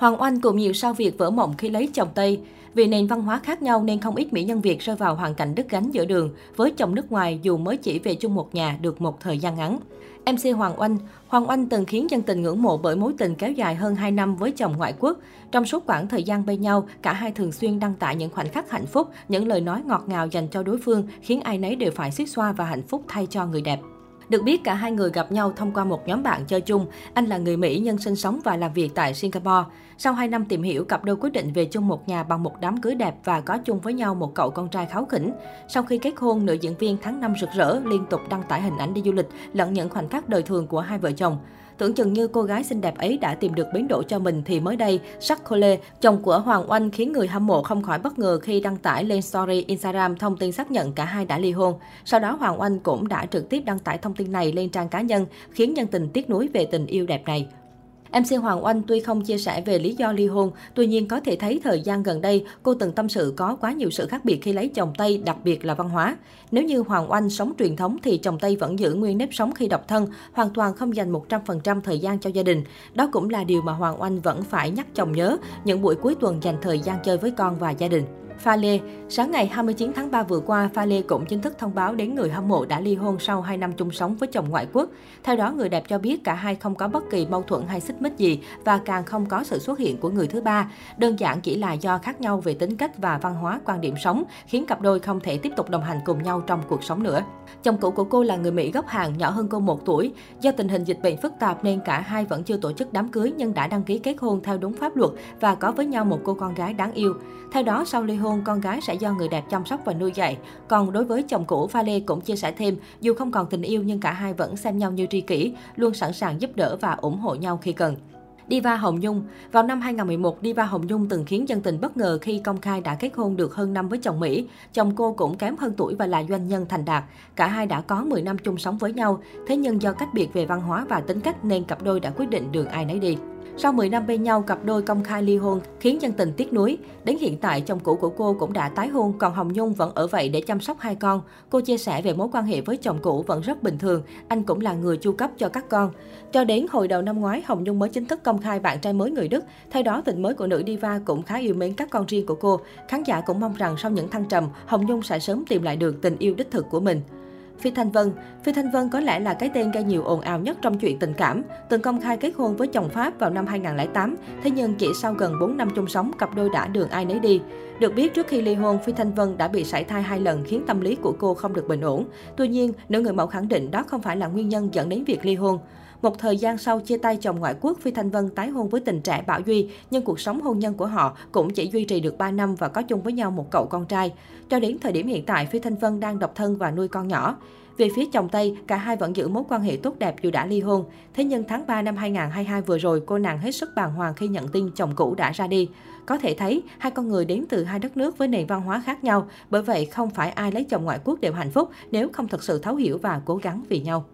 Hoàng Oanh cùng nhiều sao Việt vỡ mộng khi lấy chồng Tây. Vì nền văn hóa khác nhau nên không ít mỹ nhân Việt rơi vào hoàn cảnh đứt gánh giữa đường với chồng nước ngoài dù mới chỉ về chung một nhà được một thời gian ngắn. MC Hoàng Oanh Hoàng Oanh từng khiến dân tình ngưỡng mộ bởi mối tình kéo dài hơn 2 năm với chồng ngoại quốc. Trong suốt khoảng thời gian bên nhau, cả hai thường xuyên đăng tải những khoảnh khắc hạnh phúc, những lời nói ngọt ngào dành cho đối phương, khiến ai nấy đều phải xiết xoa và hạnh phúc thay cho người đẹp. Được biết, cả hai người gặp nhau thông qua một nhóm bạn chơi chung. Anh là người Mỹ nhân sinh sống và làm việc tại Singapore. Sau 2 năm tìm hiểu, cặp đôi quyết định về chung một nhà bằng một đám cưới đẹp và có chung với nhau một cậu con trai kháo khỉnh. Sau khi kết hôn, nữ diễn viên tháng năm rực rỡ liên tục đăng tải hình ảnh đi du lịch lẫn những khoảnh khắc đời thường của hai vợ chồng. Tưởng chừng như cô gái xinh đẹp ấy đã tìm được bến đỗ cho mình thì mới đây, Jacques Collet, chồng của Hoàng Oanh khiến người hâm mộ không khỏi bất ngờ khi đăng tải lên story Instagram thông tin xác nhận cả hai đã ly hôn. Sau đó Hoàng Oanh cũng đã trực tiếp đăng tải thông tin này lên trang cá nhân, khiến nhân tình tiếc nuối về tình yêu đẹp này. MC Hoàng Oanh tuy không chia sẻ về lý do ly hôn, tuy nhiên có thể thấy thời gian gần đây cô từng tâm sự có quá nhiều sự khác biệt khi lấy chồng Tây, đặc biệt là văn hóa. Nếu như Hoàng Oanh sống truyền thống thì chồng Tây vẫn giữ nguyên nếp sống khi độc thân, hoàn toàn không dành 100% thời gian cho gia đình. Đó cũng là điều mà Hoàng Oanh vẫn phải nhắc chồng nhớ, những buổi cuối tuần dành thời gian chơi với con và gia đình. Pha Lê Sáng ngày 29 tháng 3 vừa qua, Pha Lê cũng chính thức thông báo đến người hâm mộ đã ly hôn sau 2 năm chung sống với chồng ngoại quốc. Theo đó, người đẹp cho biết cả hai không có bất kỳ mâu thuẫn hay xích mích gì và càng không có sự xuất hiện của người thứ ba. Đơn giản chỉ là do khác nhau về tính cách và văn hóa quan điểm sống, khiến cặp đôi không thể tiếp tục đồng hành cùng nhau trong cuộc sống nữa. Chồng cũ của cô là người Mỹ gốc Hàn, nhỏ hơn cô 1 tuổi. Do tình hình dịch bệnh phức tạp nên cả hai vẫn chưa tổ chức đám cưới nhưng đã đăng ký kết hôn theo đúng pháp luật và có với nhau một cô con gái đáng yêu. Theo đó, sau ly hôn, con gái sẽ do người đẹp chăm sóc và nuôi dạy. Còn đối với chồng cũ, Pha Lê cũng chia sẻ thêm, dù không còn tình yêu nhưng cả hai vẫn xem nhau như tri kỷ, luôn sẵn sàng giúp đỡ và ủng hộ nhau khi cần. Diva Hồng Nhung Vào năm 2011, Diva Hồng Nhung từng khiến dân tình bất ngờ khi công khai đã kết hôn được hơn năm với chồng Mỹ. Chồng cô cũng kém hơn tuổi và là doanh nhân thành đạt. Cả hai đã có 10 năm chung sống với nhau. Thế nhưng do cách biệt về văn hóa và tính cách nên cặp đôi đã quyết định đường ai nấy đi. Sau 10 năm bên nhau, cặp đôi công khai ly hôn khiến dân tình tiếc nuối. Đến hiện tại, chồng cũ của cô cũng đã tái hôn, còn Hồng Nhung vẫn ở vậy để chăm sóc hai con. Cô chia sẻ về mối quan hệ với chồng cũ vẫn rất bình thường, anh cũng là người chu cấp cho các con. Cho đến hồi đầu năm ngoái, Hồng Nhung mới chính thức công khai bạn trai mới người Đức. Thay đó, tình mới của nữ diva cũng khá yêu mến các con riêng của cô. Khán giả cũng mong rằng sau những thăng trầm, Hồng Nhung sẽ sớm tìm lại được tình yêu đích thực của mình. Phi Thanh Vân Phi Thanh Vân có lẽ là cái tên gây nhiều ồn ào nhất trong chuyện tình cảm. Từng công khai kết hôn với chồng Pháp vào năm 2008, thế nhưng chỉ sau gần 4 năm chung sống, cặp đôi đã đường ai nấy đi. Được biết, trước khi ly hôn, Phi Thanh Vân đã bị sảy thai hai lần khiến tâm lý của cô không được bình ổn. Tuy nhiên, nữ người mẫu khẳng định đó không phải là nguyên nhân dẫn đến việc ly hôn. Một thời gian sau chia tay chồng ngoại quốc, Phi Thanh Vân tái hôn với tình trẻ Bảo Duy, nhưng cuộc sống hôn nhân của họ cũng chỉ duy trì được 3 năm và có chung với nhau một cậu con trai. Cho đến thời điểm hiện tại, Phi Thanh Vân đang độc thân và nuôi con nhỏ. Về phía chồng Tây, cả hai vẫn giữ mối quan hệ tốt đẹp dù đã ly hôn. Thế nhưng tháng 3 năm 2022 vừa rồi, cô nàng hết sức bàng hoàng khi nhận tin chồng cũ đã ra đi. Có thể thấy, hai con người đến từ hai đất nước với nền văn hóa khác nhau, bởi vậy không phải ai lấy chồng ngoại quốc đều hạnh phúc nếu không thật sự thấu hiểu và cố gắng vì nhau.